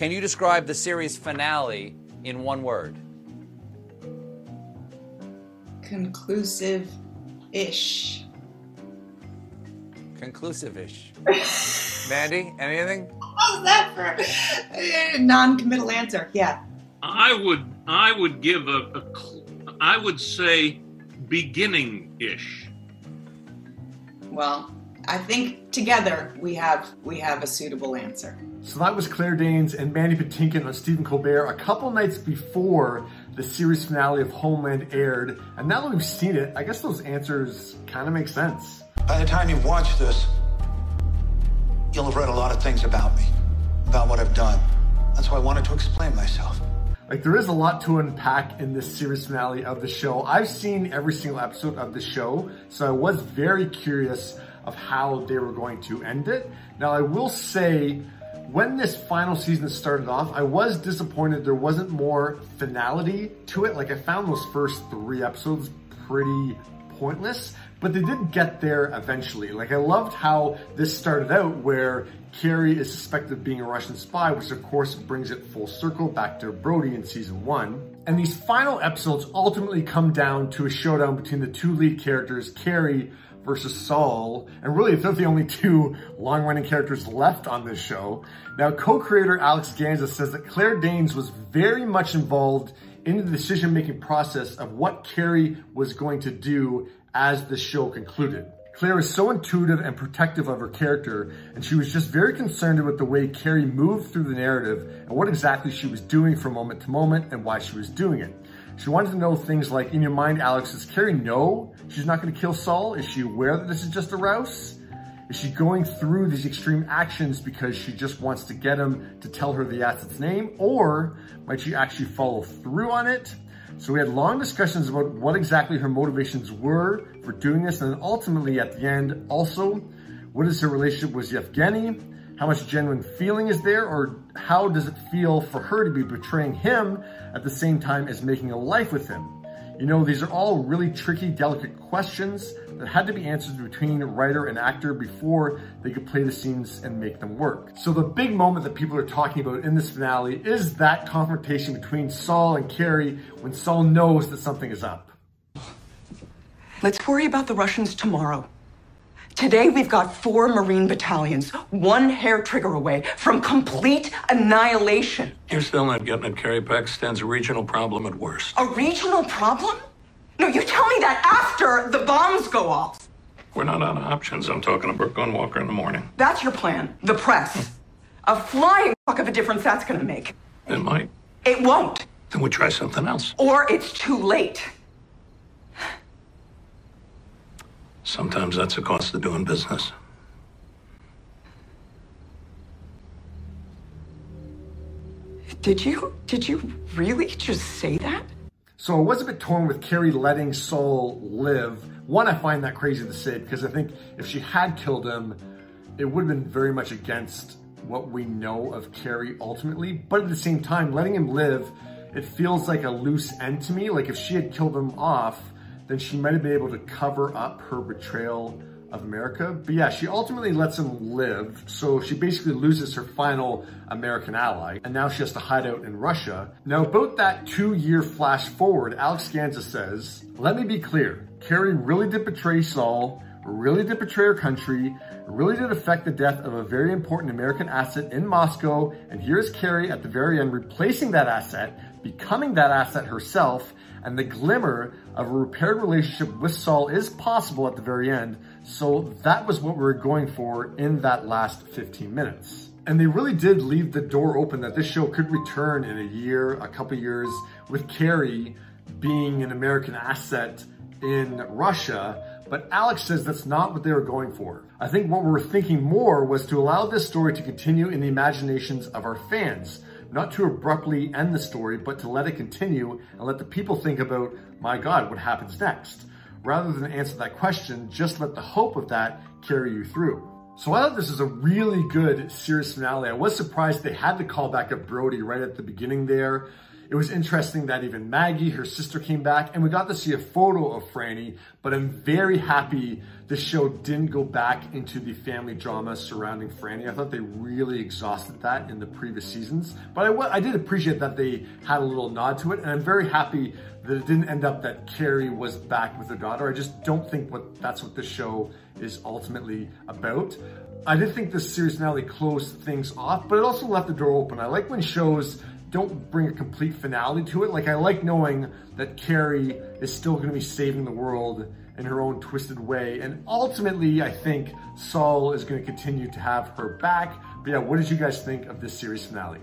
Can you describe the series finale in one word? Conclusive ish. Conclusive ish. Mandy, anything? Oh, How's that for a non committal answer? Yeah. I would I would give a, a cl- I would say beginning ish. Well, I think together we have we have a suitable answer. So that was Claire Danes and Mandy Patinkin on Stephen Colbert a couple nights before the series finale of Homeland aired. And now that we've seen it, I guess those answers kind of make sense. By the time you watch this, you'll have read a lot of things about me, about what I've done. That's why I wanted to explain myself. Like there is a lot to unpack in this series finale of the show. I've seen every single episode of the show, so I was very curious of how they were going to end it. Now I will say, when this final season started off, I was disappointed there wasn't more finality to it. Like I found those first three episodes pretty pointless, but they did get there eventually. Like I loved how this started out where Carrie is suspected of being a Russian spy, which of course brings it full circle back to Brody in season one. And these final episodes ultimately come down to a showdown between the two lead characters, Carrie versus Saul, and really they're the only two long-running characters left on this show. Now, co-creator Alex Gansa says that Claire Danes was very much involved in the decision-making process of what Carrie was going to do as the show concluded. Claire is so intuitive and protective of her character, and she was just very concerned about the way Carrie moved through the narrative and what exactly she was doing from moment to moment and why she was doing it. She wanted to know things like, in your mind, Alex, does Carrie know she's not going to kill Saul? Is she aware that this is just a rouse? Is she going through these extreme actions because she just wants to get him to tell her the asset's name? Or might she actually follow through on it? So we had long discussions about what exactly her motivations were for doing this. And then ultimately at the end, also, what is her relationship with Yevgeny? How much genuine feeling is there? Or how does it feel for her to be betraying him at the same time as making a life with him? You know, these are all really tricky, delicate questions that had to be answered between writer and actor before they could play the scenes and make them work. So the big moment that people are talking about in this finale is that confrontation between Saul and Carrie when Saul knows that something is up. Let's worry about the Russians tomorrow. Today, we've got four Marine battalions, one hair trigger away from complete annihilation. You're still not getting it. Carrie Pakistan's a regional problem at worst. A regional problem? No, you tell me that after the bombs go off. We're not out of options. I'm talking to Brooke Walker in the morning. That's your plan. The press. A flying fuck of a difference that's gonna make. It might. It won't. Then we try something else. Or it's too late. Sometimes that's the cost of doing business. Did you? Did you really just say that? So I was a bit torn with Carrie letting Saul live. One, I find that crazy to say because I think if she had killed him, it would have been very much against what we know of Carrie ultimately. But at the same time, letting him live, it feels like a loose end to me. Like if she had killed him off, then she might have been able to cover up her betrayal of America. But yeah, she ultimately lets him live. So she basically loses her final American ally. And now she has to hide out in Russia. Now about that two year flash forward, Alex Gansa says, let me be clear. Carrie really did betray Saul, really did betray her country, really did affect the death of a very important American asset in Moscow. And here's Carrie at the very end replacing that asset, becoming that asset herself, and the glimmer of a repaired relationship with Saul is possible at the very end. So that was what we were going for in that last 15 minutes. And they really did leave the door open that this show could return in a year, a couple years, with Carrie being an American asset in Russia. But Alex says that's not what they were going for. I think what we were thinking more was to allow this story to continue in the imaginations of our fans not to abruptly end the story, but to let it continue and let the people think about, my God, what happens next? Rather than answer that question, just let the hope of that carry you through. So I thought this is a really good series finale. I was surprised they had to call back up Brody right at the beginning there. It was interesting that even Maggie, her sister, came back and we got to see a photo of Franny, but I'm very happy the show didn't go back into the family drama surrounding Franny. I thought they really exhausted that in the previous seasons. But I, I did appreciate that they had a little nod to it. And I'm very happy that it didn't end up that Carrie was back with her daughter. I just don't think what that's what the show is ultimately about. I did think the series finale closed things off, but it also left the door open. I like when shows don't bring a complete finale to it. Like I like knowing that Carrie is still to be saving the world in her own twisted way. And ultimately, I think Saul is to continue to have her back. But yeah, what did you guys think of this series finale?